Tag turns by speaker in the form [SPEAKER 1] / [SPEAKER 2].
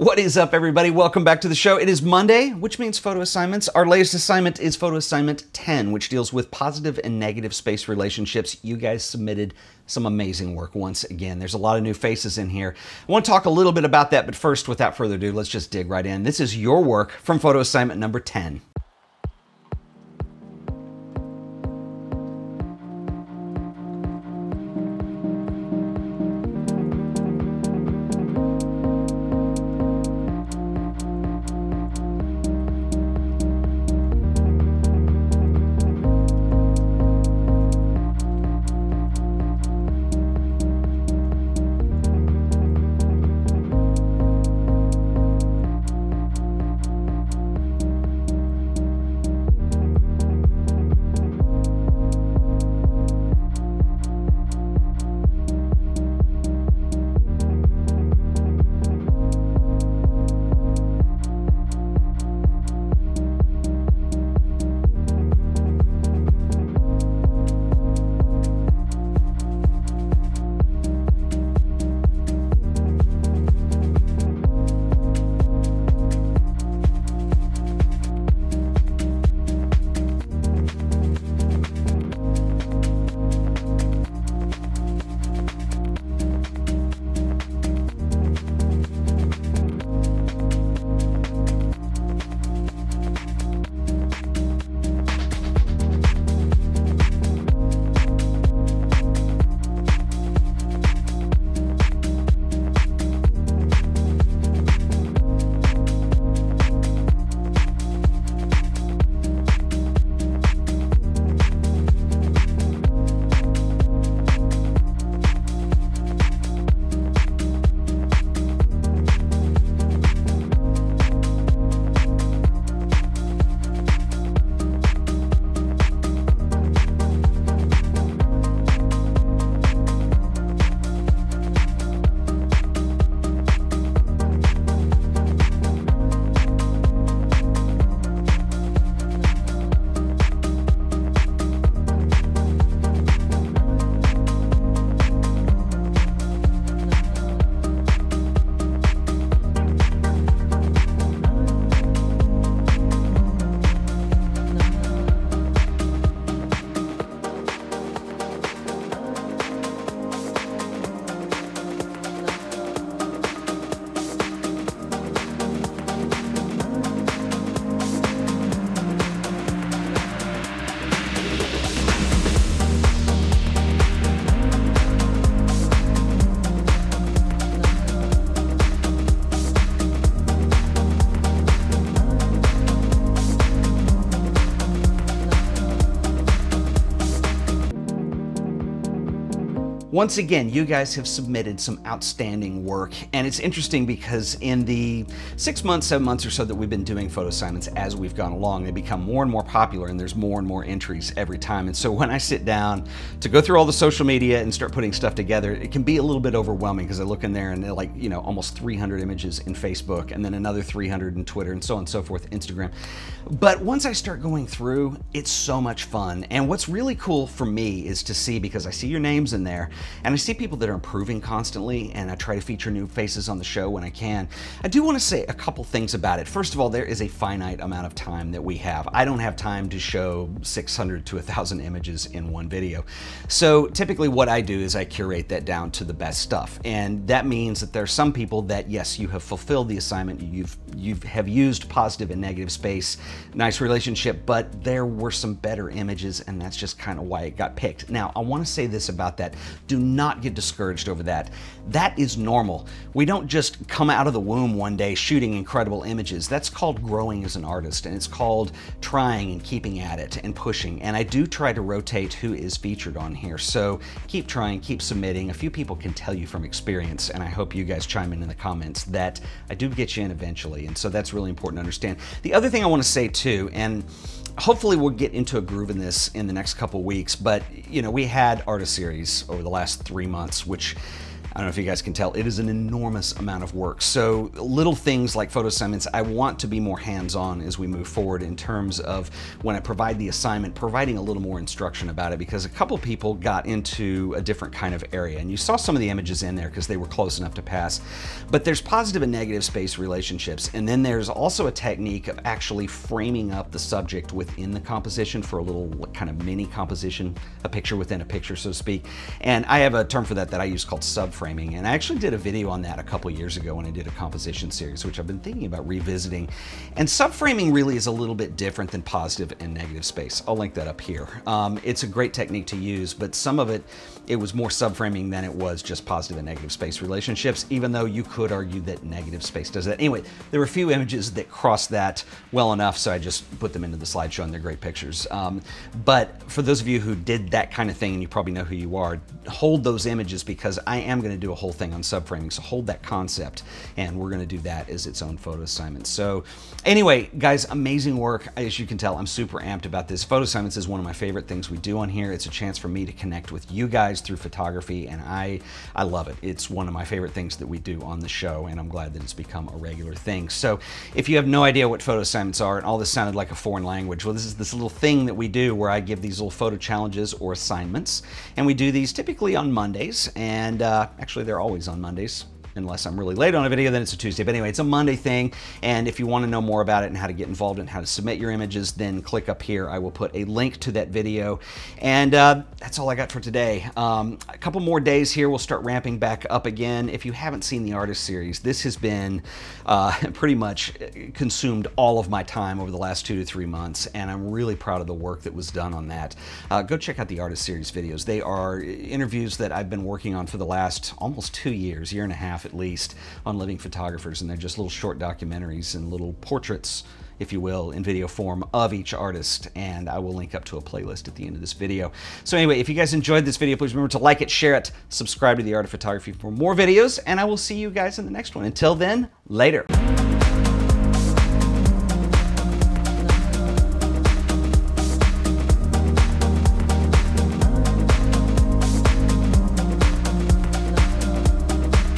[SPEAKER 1] What is up, everybody? Welcome back to the show. It is Monday, which means photo assignments. Our latest assignment is photo assignment 10, which deals with positive and negative space relationships. You guys submitted some amazing work once again. There's a lot of new faces in here. I want to talk a little bit about that, but first, without further ado, let's just dig right in. This is your work from photo assignment number 10. Once again, you guys have submitted some outstanding work, and it's interesting because in the six months, seven months or so that we've been doing photo assignments as we've gone along, they become more and more popular, and there's more and more entries every time. And so when I sit down to go through all the social media and start putting stuff together, it can be a little bit overwhelming because I look in there and they're like, you know, almost 300 images in Facebook, and then another 300 in Twitter, and so on and so forth, Instagram. But once I start going through, it's so much fun. And what's really cool for me is to see because I see your names in there and I see people that are improving constantly, and I try to feature new faces on the show when I can. I do want to say a couple things about it. First of all, there is a finite amount of time that we have. I don't have time to show 600 to 1,000 images in one video. So typically, what I do is I curate that down to the best stuff. And that means that there are some people that, yes, you have fulfilled the assignment, you've, you have used positive and negative space, nice relationship, but there were some better images, and that's just kind of why it got picked. Now, I want to say this about that. Do not get discouraged over that. That is normal. We don't just come out of the womb one day shooting incredible images. That's called growing as an artist, and it's called trying and keeping at it and pushing. And I do try to rotate who is featured on here. So keep trying, keep submitting. A few people can tell you from experience, and I hope you guys chime in in the comments that I do get you in eventually. And so that's really important to understand. The other thing I want to say too, and hopefully we'll get into a groove in this in the next couple weeks but you know we had artist series over the last three months which I don't know if you guys can tell, it is an enormous amount of work. So little things like photo assignments, I want to be more hands-on as we move forward in terms of when I provide the assignment, providing a little more instruction about it because a couple people got into a different kind of area and you saw some of the images in there because they were close enough to pass. But there's positive and negative space relationships. And then there's also a technique of actually framing up the subject within the composition for a little kind of mini composition, a picture within a picture, so to speak. And I have a term for that that I use called sub framing. And I actually did a video on that a couple years ago when I did a composition series, which I've been thinking about revisiting. And subframing really is a little bit different than positive and negative space. I'll link that up here. Um, it's a great technique to use, but some of it, it was more subframing than it was just positive and negative space relationships, even though you could argue that negative space does that. Anyway, there were a few images that crossed that well enough, so I just put them into the slideshow and they're great pictures. Um, but for those of you who did that kind of thing, and you probably know who you are, hold those images because I am going to do a whole thing on subframing. So hold that concept, and we're going to do that as its own photo assignment. So anyway, guys, amazing work. As you can tell, I'm super amped about this. Photo assignments is one of my favorite things we do on here. It's a chance for me to connect with you guys through photography, and I, I love it. It's one of my favorite things that we do on the show, and I'm glad that it's become a regular thing. So if you have no idea what photo assignments are, and all this sounded like a foreign language, well, this is this little thing that we do where I give these little photo challenges or assignments, and we do these typically on Mondays, and uh, actually they're always on Mondays unless I'm really late on a video, then it's a Tuesday. But anyway, it's a Monday thing. And if you want to know more about it and how to get involved and how to submit your images, then click up here. I will put a link to that video. And uh, that's all I got for today. Um, a couple more days here, we'll start ramping back up again. If you haven't seen the artist series, this has been uh, pretty much consumed all of my time over the last two to three months. And I'm really proud of the work that was done on that. Uh, go check out the artist series videos. They are interviews that I've been working on for the last almost two years, year and a half at least, on living photographers, and they're just little short documentaries and little portraits, if you will, in video form of each artist, and I will link up to a playlist at the end of this video. So anyway, if you guys enjoyed this video, please remember to like it, share it, subscribe to The Art of Photography for more videos, and I will see you guys in the next one. Until then, later.